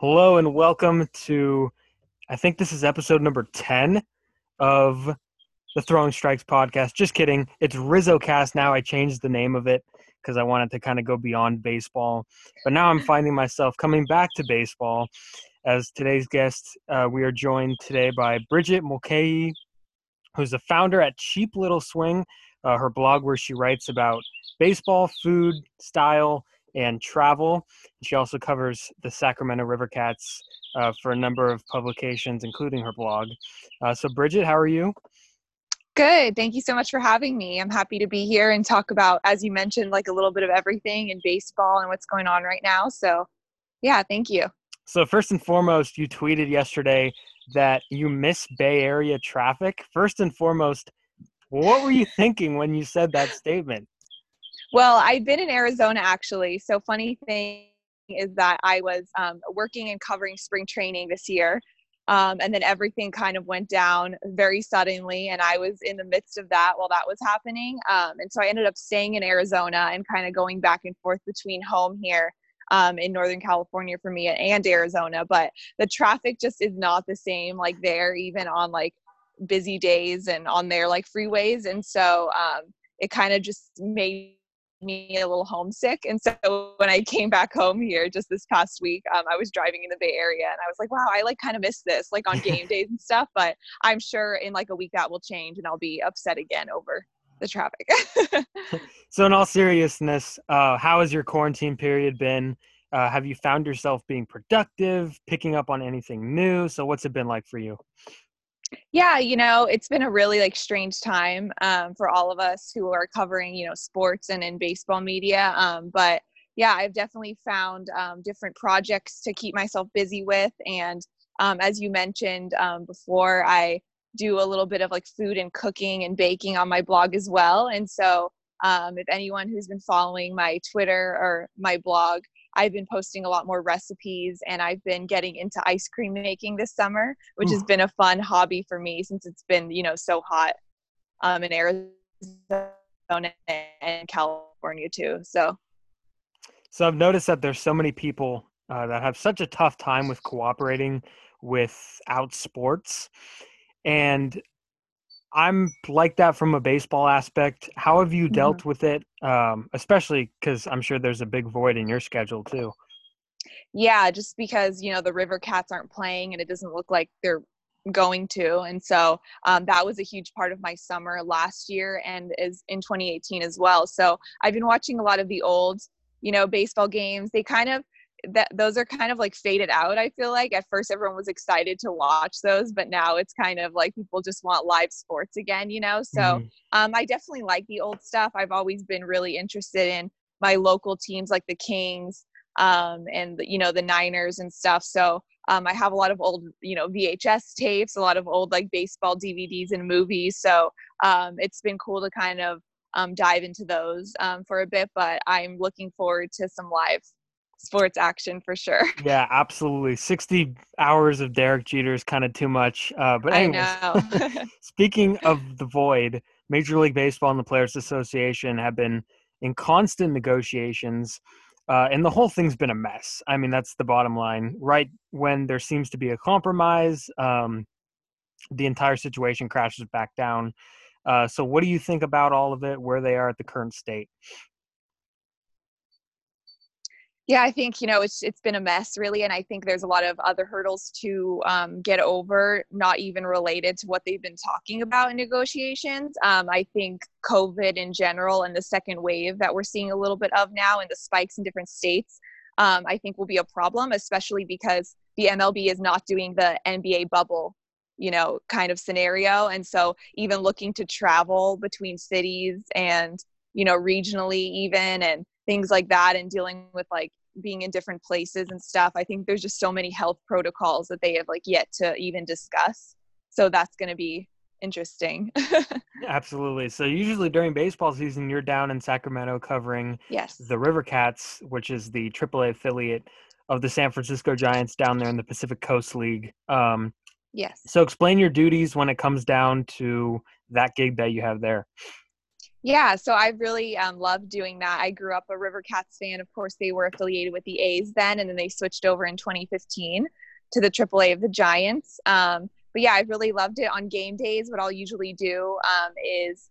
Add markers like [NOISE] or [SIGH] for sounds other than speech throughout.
Hello and welcome to, I think this is episode number 10 of the Throwing Strikes podcast. Just kidding. It's Rizzocast now. I changed the name of it because I wanted to kind of go beyond baseball. But now I'm finding myself coming back to baseball. As today's guest, uh, we are joined today by Bridget Mulcahy, who's the founder at Cheap Little Swing, uh, her blog where she writes about baseball, food, style, and travel. She also covers the Sacramento River Cats uh, for a number of publications, including her blog. Uh, so, Bridget, how are you? Good. Thank you so much for having me. I'm happy to be here and talk about, as you mentioned, like a little bit of everything in baseball and what's going on right now. So, yeah, thank you. So, first and foremost, you tweeted yesterday that you miss Bay Area traffic. First and foremost, what were you thinking when you said that statement? Well, I've been in Arizona actually. So, funny thing is that I was um, working and covering spring training this year. Um, and then everything kind of went down very suddenly. And I was in the midst of that while that was happening. Um, and so I ended up staying in Arizona and kind of going back and forth between home here um, in Northern California for me and Arizona. But the traffic just is not the same like there, even on like busy days and on their like freeways. And so um, it kind of just made me a little homesick. And so when I came back home here just this past week, um, I was driving in the Bay Area and I was like, wow, I like kind of miss this, like on [LAUGHS] game days and stuff. But I'm sure in like a week that will change and I'll be upset again over the traffic. [LAUGHS] so, in all seriousness, uh, how has your quarantine period been? Uh, have you found yourself being productive, picking up on anything new? So, what's it been like for you? Yeah you know it's been a really like strange time um, for all of us who are covering you know sports and in baseball media um, but yeah i've definitely found um, different projects to keep myself busy with and um, as you mentioned um, before i do a little bit of like food and cooking and baking on my blog as well and so um, if anyone who's been following my twitter or my blog I've been posting a lot more recipes and I've been getting into ice cream making this summer, which Ooh. has been a fun hobby for me since it's been, you know, so hot um, in Arizona and California too. So, so I've noticed that there's so many people uh, that have such a tough time with cooperating without sports. And I'm like that from a baseball aspect. How have you mm-hmm. dealt mm-hmm. with it? Um, especially because I'm sure there's a big void in your schedule too. Yeah, just because you know the River Cats aren't playing and it doesn't look like they're going to, and so um, that was a huge part of my summer last year and is in 2018 as well. So I've been watching a lot of the old, you know, baseball games. They kind of that those are kind of like faded out i feel like. At first everyone was excited to watch those but now it's kind of like people just want live sports again you know? So mm-hmm. um, i definitely like the old stuff. I've always been really interested in my local teams like the kings um, and the, you know the niners and stuff. So um, i have a lot of old you know vhs tapes a lot of old like baseball dvds and movies. So um, it's been cool to kind of um, dive into those um, for a bit but i'm looking forward to some live sports action for sure. [LAUGHS] Yeah, absolutely. 60 hours of Derek Jeter is kind of too much. Uh, but anyways, [LAUGHS] speaking of the void, Major League Baseball and the Players Association have been in constant negotiations. Uh, and the whole thing's been a mess. I mean, that's the bottom line. Right when there seems to be a compromise, um, the entire situation crashes back down. Uh, so, what do you think about all of it, where they are at the current state? Yeah i think you know it's it's been a mess really and i think there's a lot of other hurdles to um, get over not even related to what they've been talking about in negotiations. Um, i think covid in general and the second wave that we're seeing a little bit of now and the spikes in different states um, i think will be a problem especially because the mlb is not doing the nba bubble you know kind of scenario. And so even looking to travel between cities and you know regionally even and things like that and dealing with like being in different places and stuff i think there's just so many health protocols that they have like yet to even discuss. So that's going to be interesting. [LAUGHS] Absolutely. So usually during baseball season you're down in sacramento covering yes. the river cats which is the aaa affiliate of the san francisco giants down there in the pacific coast league. Um, yes. so explain your duties when it comes down to that gig that you have there Yeah, so I really um, loved doing that. I grew up a River Cats fan. Of course, they were affiliated with the A's then, and then they switched over in 2015 to the AAA of the Giants. Um, but yeah, I really loved it on game days. What I'll usually do um, is,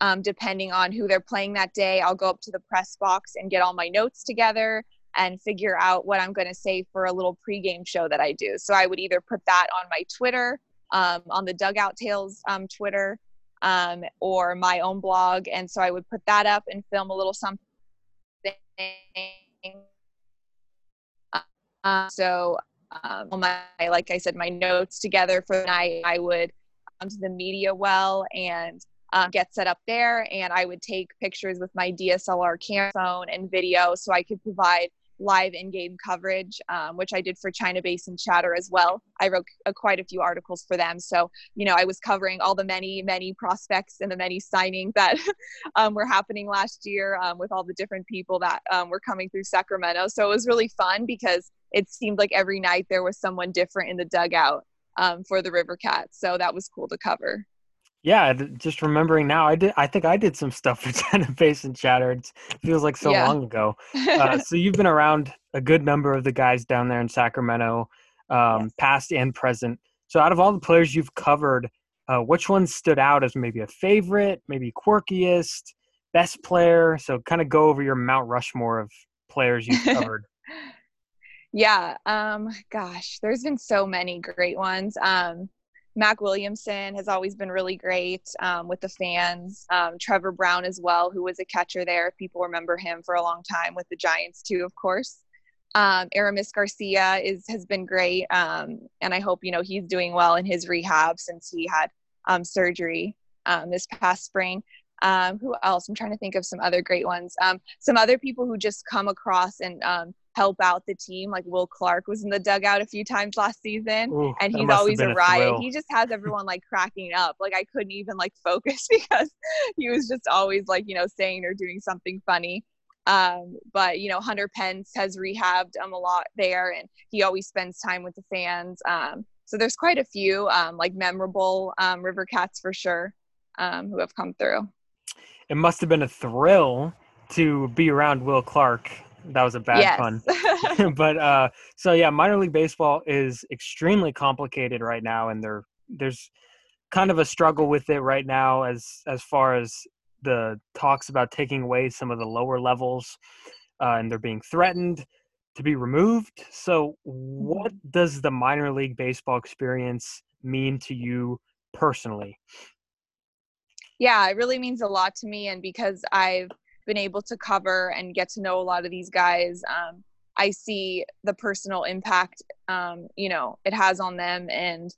um, depending on who they're playing that day, I'll go up to the press box and get all my notes together and figure out what I'm going to say for a little pregame show that I do. So I would either put that on my Twitter, um, on the Dugout Tales um, Twitter, um, or my own blog. And so I would put that up and film a little something. Uh, so um, my, like I said, my notes together for the night, I would come to the media well and um, get set up there. And I would take pictures with my DSLR camera phone and video so I could provide live in-game coverage, um, which I did for China Basin Chatter as well. I wrote uh, quite a few articles for them, so you know I was covering all the many, many prospects and the many signings that [LAUGHS] um, were happening last year um, with all the different people that um, were coming through Sacramento. So it was really fun because it seemed like every night there was someone different in the dugout um, for the River Cats. So that was cool to cover. Yeah, just remembering now, I did. I think I did some stuff [LAUGHS] for China Basin Chatter. It feels like so yeah. long ago. [LAUGHS] Uh, so you've been around a good number of the guys down there in Sacramento, um, yes. past and present. So out of all the players you've covered, uh, which one stood out as maybe a favorite, maybe quirkiest, best player? So kind of go over your Mount Rushmore of players you've [LAUGHS] covered. yeah, um, gosh, there's been so many great ones. Um, Mac Williamson has always been really great um, with the fans. Um, Trevor Brown as well, who was a catcher there, people remember him for a long time with the Giants too, of course. Um, Aramis Garcia is has been great, um, and I hope you know he's doing well in his rehab since he had um, surgery um, this past spring. Who else? I'm trying to think of some other great ones. Some other people who just come across and help out the team. Like Will Clark was in the dugout a few times last season, Ooh, and he's always a riot. A he just has everyone like cracking up. Like I couldn't even like [LAUGHS] focus because he was just always like you know saying or doing something funny. Um, but you know Hunter Pence has rehabbed um, a lot there, and he always spends time with the fans. Um, so there's quite a few um, like memorable um, River Cats for sure um, who have come through it must have been a thrill to be around Will Clark. That was a bad yes. pun. [LAUGHS] [LAUGHS] but uh, so yeah, minor league baseball is extremely complicated right now, and there there's kind of a struggle with it right now as as far as the talks about taking away some of the lower levels, uh, and they're being threatened to be removed. So, what mm-hmm. does the minor league baseball experience mean to you personally? yeah, it really means a lot to me. And because I've been able to cover and get to know a lot of these guys, um, I see the personal impact, um, you know, it has on them and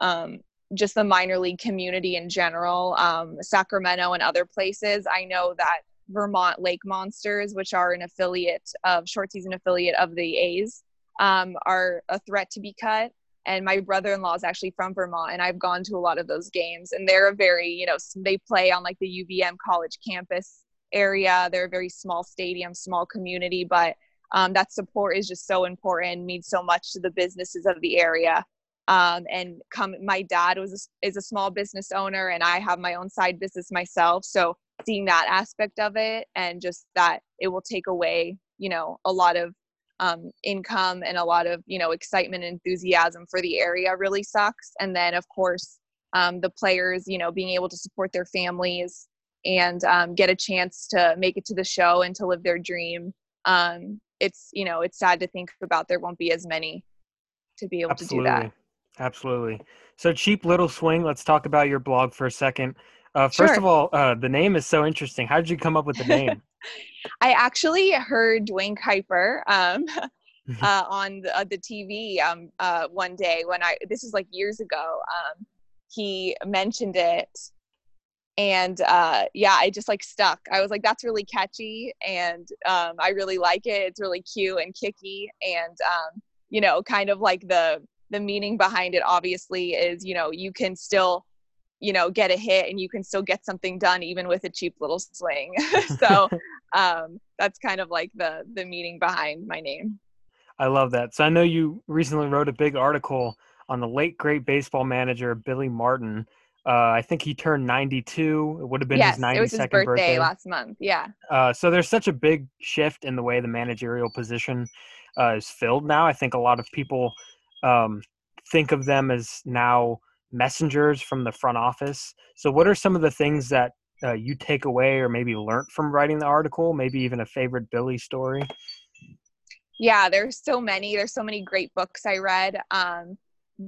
um, just the minor league community in general, um, Sacramento and other places. I know that Vermont Lake Monsters, which are an affiliate of short season affiliate of the A's, um, are a threat to be cut and my brother-in-law is actually from vermont and i've gone to a lot of those games and they're a very you know they play on like the uvm college campus area. They're a very small stadium small community but um, that support is just so important means so much to the businesses of the area. Um, and come my dad was a, is a small business owner and i have my own side business myself. So seeing that aspect of it and just that it will take away you know a lot of um, income and a lot of you know excitement and enthusiasm for the area really sucks. And then of course um, the players you know being able to support their families and um, get a chance to make it to the show and to live their dream. Um, it's you know it's sad to think about there won't be as many to be able absolutely. to do that. Absolutely. So cheap little swing let's talk about your blog for a second. Uh, first sure. of all uh, the name is so interesting. How did you come up with the name? [LAUGHS] I actually heard Duane Kuiper um, [LAUGHS] uh, on the, uh, the TV um, uh, one day when I, this is like years ago, um, he mentioned it. And uh, yeah, I just like stuck. I was like, that's really catchy. And um, I really like it. It's really cute and kicky. And, um, you know, kind of like the, the meaning behind it obviously is, you know, you can still you know get a hit and you can still get something done even with a cheap little swing [LAUGHS] so [LAUGHS] um, that's kind of like the the meaning behind my name i love that so i know you recently wrote a big article on the late great baseball manager billy martin Uh, I think he turned 92. It would have been yes, his 92nd it was his birthday, birthday. last month. Yeah. Uh, so there's such a big shift in the way the managerial position uh, is filled now. I think a lot of people um, think of them as now messengers from the front office. So, what are some of the things that uh, you take away or maybe learned from writing the article? Maybe even a favorite Billy story? Yeah, there's so many. There's so many great books I read. Um,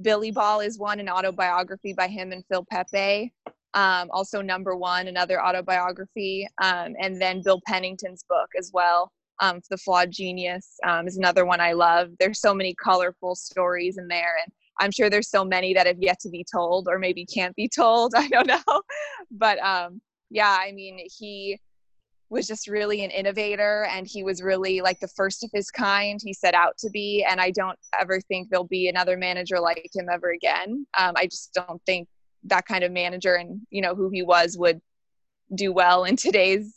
Billy Ball is one, an autobiography by him and Phil Pepe. Um, also, Number One, another autobiography. Um, and then Bill Pennington's book as well. Um, the Flawed Genius um, is another one I love. There's so many colorful stories in there. And I'm sure there's so many that have yet to be told or maybe can't be told. [LAUGHS] I don't know. But um, yeah, I mean, he was just really an innovator and he was really like the first of his kind. He set out to be and i don't ever think there'll be another manager like him ever again. Um, i just don't think that kind of manager and you know who he was would do well in today's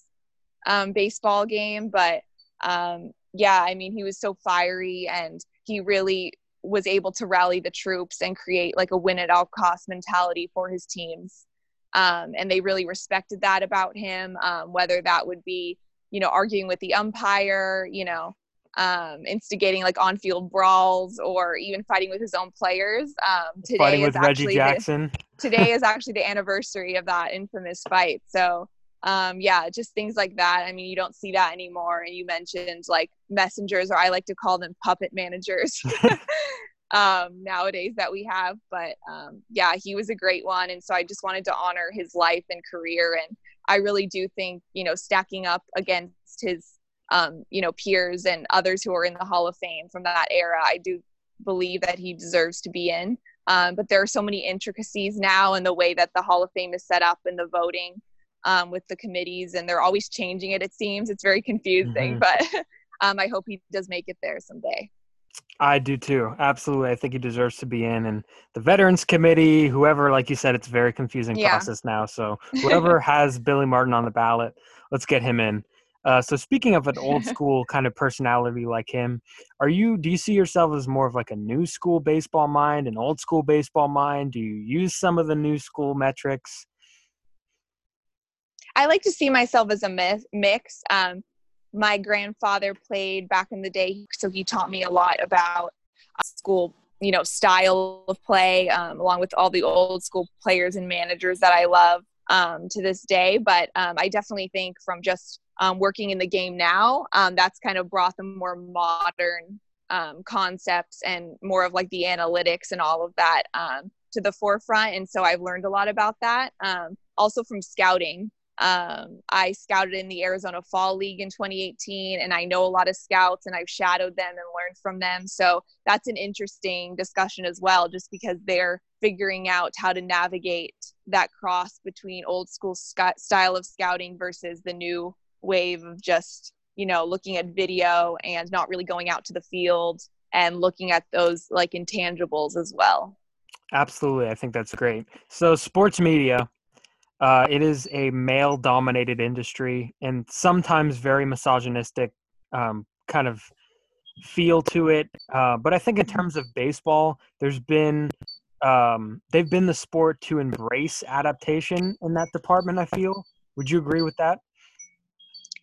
um, baseball game. But um, yeah i mean he was so fiery and he really was able to rally the troops and create like a win at all cost mentality for his teams um, and they really respected that about him um, whether that would be you know arguing with the umpire you know um, instigating like on-field brawls or even fighting with his own players. Um, today Fighting is with Reggie actually Jackson. The, [LAUGHS] today is actually the anniversary of that infamous fight. So um, yeah just things like that. I mean you don't see that anymore. And you mentioned like messengers or i like to call them puppet managers [LAUGHS] [LAUGHS] um, nowadays that we have. But um, yeah, he was a great one. And so I just wanted to honor his life and career. And I really do think, you know, stacking up against his, um, you know, peers and others who are in the Hall of Fame from that era, I do believe that he deserves to be in. Um, but there are so many intricacies now in the way that the Hall of Fame is set up and the voting um, with the committees, and they're always changing it. It seems it's very confusing, Mhm. but [LAUGHS] um, I hope he does make it there someday. I do too. Absolutely. I think he deserves to be in. And the Veterans Committee, whoever, like you said, it's a very confusing Yeah. process now. So [LAUGHS] whoever has Billy Martin on the ballot, let's get him in. Uh, so speaking of an old [LAUGHS] school kind of personality like him, are you do you see yourself as more of like a new school baseball mind, an old school baseball mind? Do you use some of the new school metrics? I like to see myself as a mix. Um, my grandfather played back in the day, so he taught me a lot about uh, school, you know, style of play, um, along with all the old school players and managers that I love um, to this day. But um, I definitely think from just um, working in the game now, um, that's kind of brought the more modern um, concepts and more of like the analytics and all of that to the forefront. And so I've learned a lot about that. Also from scouting. Um, I scouted in the Arizona Fall League in 2018, and I know a lot of scouts, and I've shadowed them and learned from them. So that's an interesting discussion as well, just because they're figuring out how to navigate that cross between old school sc- style of scouting versus the new wave of just you know looking at video and not really going out to the field and looking at those like intangibles as well. Absolutely. I think that's great. So sports media, uh, it is a male dominated industry and sometimes very misogynistic um, kind of feel to it. Uh, but I think in terms of baseball, there's been um, they've been the sport to embrace adaptation in that department. I feel. Would you agree with that?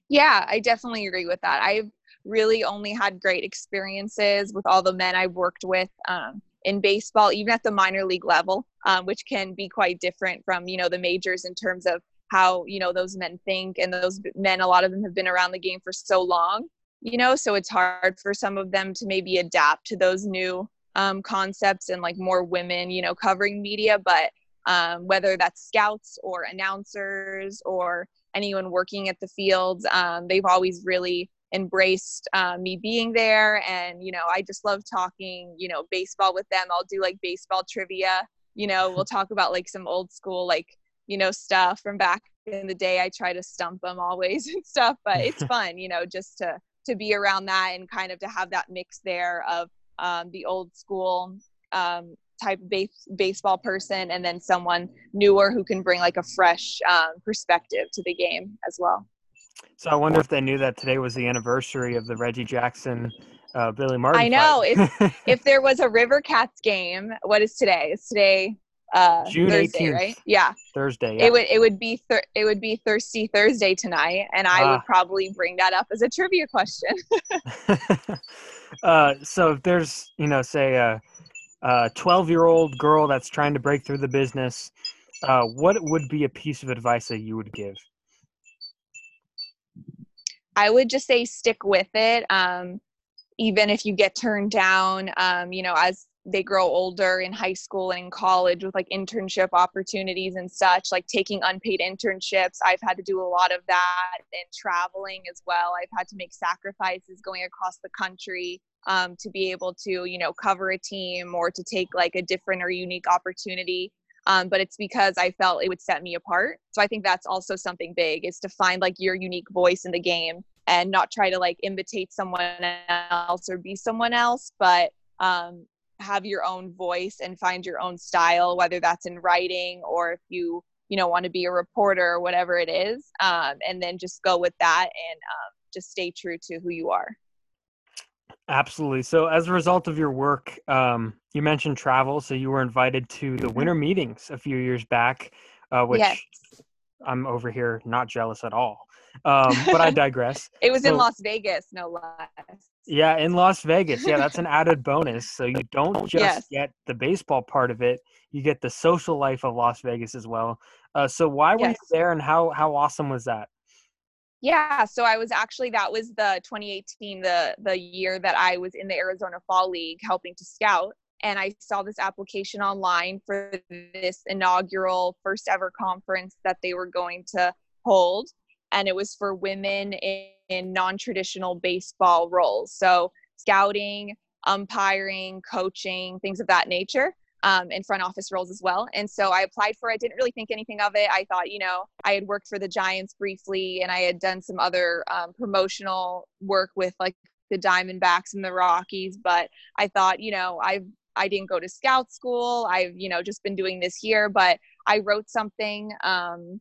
Yeah, I definitely agree with that. I've really only had great experiences with all the men I've worked with um, in baseball, even at the minor league level, um, which can be quite different from you know the majors in terms of how you know those men think, and those men, a lot of them have been around the game for so long, you know, so it's hard for some of them to maybe adapt to those new um, concepts and like more women, you know, covering media, but um, whether that's scouts or announcers or anyone working at the fields, Um, they've always really embraced uh, me being there. And, you know, I just love talking, you know, baseball with them. I'll do like baseball trivia. You know, we'll [LAUGHS] talk about like some old school, like, you know, stuff from back in the day. I try to stump them always [LAUGHS] and stuff, but it's fun, you know, just to, to be around that and kind of to have that mix there of um, the old school um, type of base, baseball person and then someone newer who can bring like a fresh um, perspective to the game as well. So I wonder if they knew that today was the anniversary of the Reggie Jackson, uh, Billy Martin. I know. If [LAUGHS] if there was a River Cats game, what is today? Is today uh, June Thursday, 18th. right? Yeah. Thursday. Yeah. It would it would be thir- it would be Thirsty Thursday tonight, and I Ah. would probably bring that up as a trivia question. [LAUGHS] [LAUGHS] uh, so if there's, you know, say a, a 12 year old girl that's trying to break through the business, uh, what would be a piece of advice that you would give? I would just say stick with it. Um, even if you get turned down, um, you know, as they grow older in high school and in college with like internship opportunities and such, like taking unpaid internships. I've had to do a lot of that and traveling as well. I've had to make sacrifices going across the country um, to be able to, you know, cover a team or to take like a different or unique opportunity. Um, but it's because I felt it would set me apart. So I think that's also something big is to find like your unique voice in the game and not try to like imitate someone else or be someone else, but um, have your own voice and find your own style, whether that's in writing or if you you know want to be a reporter or whatever it is, um, and then just go with that and um, just stay true to who you are. Absolutely. So, as a result of your work, um, you mentioned travel. So, you were invited to the winter meetings a few years back, uh, which Yes. I'm over here not jealous at all. Um, but I [LAUGHS] digress. It was in Las Vegas, no less. Yeah, in Las Vegas. Yeah, that's an [LAUGHS] added bonus. So, you don't just Yes. get the baseball part of it, you get the social life of Las Vegas as well. Uh, so, why were Yes. you there and how, how awesome was that? Yeah, so I was actually that was the 2018 the the year that I was in the Arizona Fall League helping to scout and I saw this application online for this inaugural first ever conference that they were going to hold and it was for women in, in non-traditional baseball roles. So scouting, umpiring, coaching, things of that nature. Um, and front office roles as well. And so I applied for it. Didn't really think anything of it. I thought, you know, I had worked for the Giants briefly, and I had done some other um, promotional work with like the Diamondbacks and the Rockies. But I thought, you know, I've I didn't go to scout school. I've you know just been doing this here. But I wrote something um,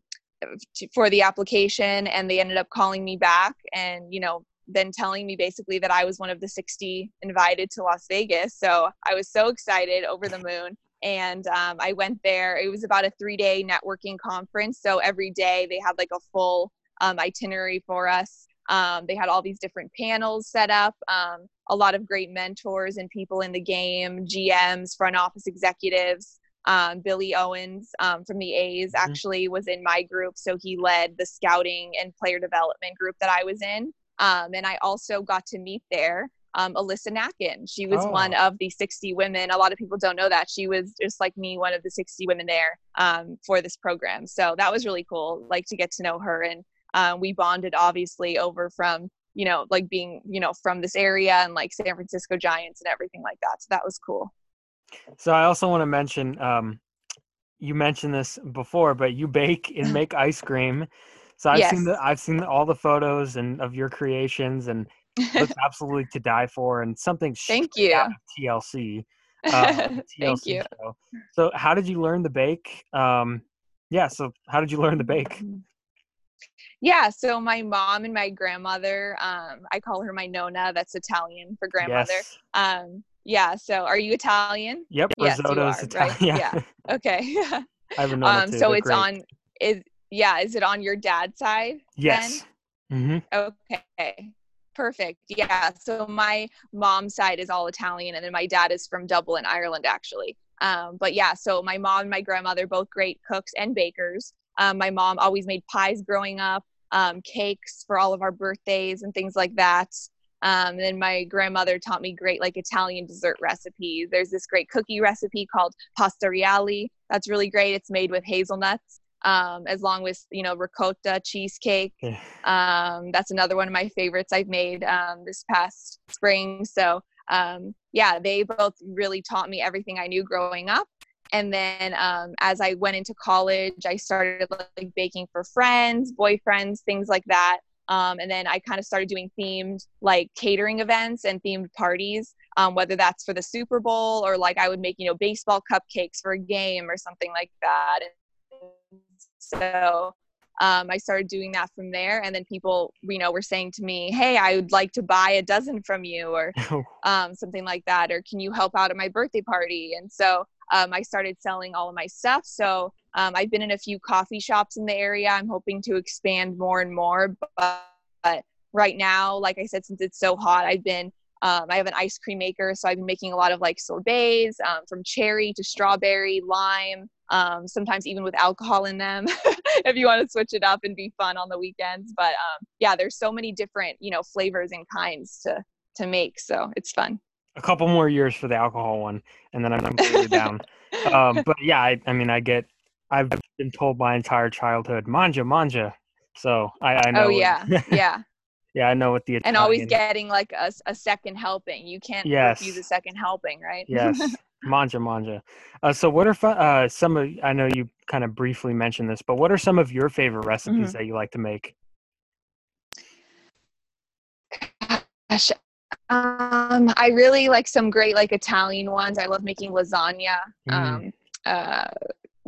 for the application, and they ended up calling me back, and you know then telling me basically that I was one of the 60 invited to Las Vegas. So I was so excited, over the moon. And um, I went there. It was about a three day networking conference. So every day they had like a full um, itinerary for us. Um, they had all these different panels set up, um, a lot of great mentors and people in the game, GMs, front office executives. Um, Billy Owens um, from the A's Mhm. actually was in my group. So he led the scouting and player development group that I was in. Um, and I also got to meet there um, Alyssa Nakken. She was Oh. one of the 60 women. A lot of people don't know that. She was just like me, one of the 60 women there um, for this program. So that was really cool, like to get to know her. And um, we bonded obviously over from, you know, like being, you know, from this area and like San Francisco Giants and everything like that. So that was cool. So, I also want to mention um, you mentioned this before, but you bake and [LAUGHS] make ice cream. So I've seen the I've seen all the photos and of your creations and looks [LAUGHS] absolutely to die for and something Thank you. out of TLC. Thank TLC you. show. So how did you learn to bake? Um, yeah. So how did you learn to bake? Yeah, so my mom and my grandmother, um, I call her my Nona, that's Italian for grandmother. Yes. Um, yeah, so are you Italian? Yep. Yes, you Risotto's are, Italian. right? [LAUGHS] Yeah. Yeah. Okay. [LAUGHS] I have a nonna um, so They're it's great. on is yeah, is it on your dad's side? Yes. hmm Okay. Perfect. Yeah. So my mom's side is all Italian and then my dad is from Dublin, Ireland actually. Um, but yeah, so my mom and my grandmother both great cooks and bakers. Um, my mom always made pies growing up, um, cakes for all of our birthdays and things like that. Um, and then my grandmother taught me great like Italian dessert recipes. There's this great cookie recipe called pasta reale. That's really great. It's made with hazelnuts, um, as long with you know ricotta cheesecake. Um, that's another one of my favorites I've made um, this past spring. So um, yeah, they both really taught me everything I knew growing up. And then um, as I went into college, I started like baking for friends, boyfriends, things like that. Um, and then I kind of started doing themed like catering events and themed parties, um, whether that's for the Super Bowl or like I would make, you know, baseball cupcakes for a game or something like that. And so um, I started doing that from there. And then people, you know, were saying to me, Hey, I would like to buy a dozen from you or [LAUGHS] um, something like that, or can you help out at my birthday party? And so um, I started selling all of my stuff. So um, I've been in a few coffee shops in the area. I'm hoping to expand more and more. But, but right now, like I said, since it's so hot, I've been um, I have an ice cream maker, so I've been making a lot of like sorbets um, from cherry to strawberry, lime, um, sometimes even with alcohol in them [LAUGHS] if you want to switch it up and be fun on the weekends. But um, yeah, there's so many different you know flavors and kinds to to make, so it's fun. A couple more years for the alcohol one, and then I'm, I'm down. [LAUGHS] Um, but yeah, I, I mean, I get. I've been told my entire childhood, manja, manja. So I, I know. Oh yeah, [LAUGHS] yeah. Yeah, I know what the Italian. and always getting like a, a second helping. You can't yes. refuse a second helping, right? yes, [LAUGHS] manja manja. Uh, so, what are uh, some of? I know you kind of briefly mentioned this, but what are some of your favorite recipes mm-hmm. that you like to make? Gosh, um, I really like some great like Italian ones. I love making lasagna. Mm. Um, uh,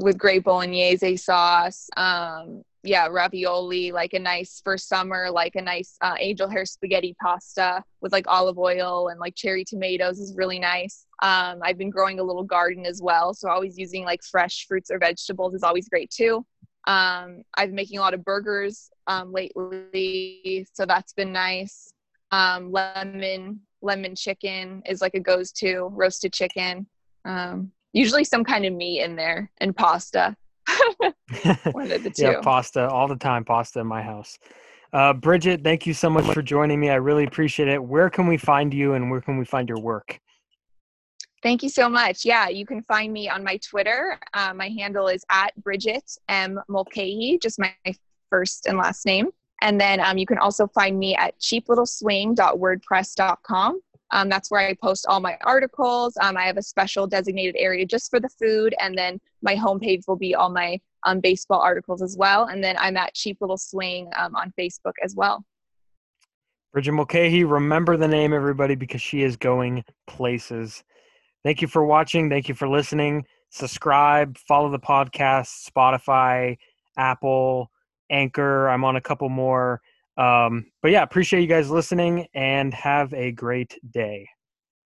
with great bolognese sauce. Um, yeah, ravioli, like a nice for summer, like a nice uh, angel hair spaghetti pasta with like olive oil and like cherry tomatoes is really nice. Um, I've been growing a little garden as well, so always using like fresh fruits or vegetables is always great too. Um, I've been making a lot of burgers um, lately, so that's been nice. Um, lemon lemon chicken is like a goes to roasted chicken. Um, usually some kind of meat in there and pasta. [LAUGHS] One of the two. yeah, pasta all the time. Pasta in my house. Uh, Bridget, thank you so much for joining me. I really appreciate it. Where can we find you and where can we find your work? Thank you so much. Yeah, you can find me on my Twitter. Uh, my handle is at Bridget M. Mulcahy, just my first and last name. And then um, you can also find me at cheaplittleswing.wordpress.com. Um, that's where I post all my articles. Um, I have a special designated area just for the food, and then my homepage will be all my um, baseball articles as well. And then I'm at Cheap Little Swing um, on Facebook as well. Bridget Mulcahy, remember the name, everybody, because she is going places. Thank you for watching. Thank you for listening. Subscribe, follow the podcast, Spotify, Apple, Anchor. I'm on a couple more. Um, but yeah, appreciate you guys listening and have a great day.